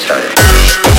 get started.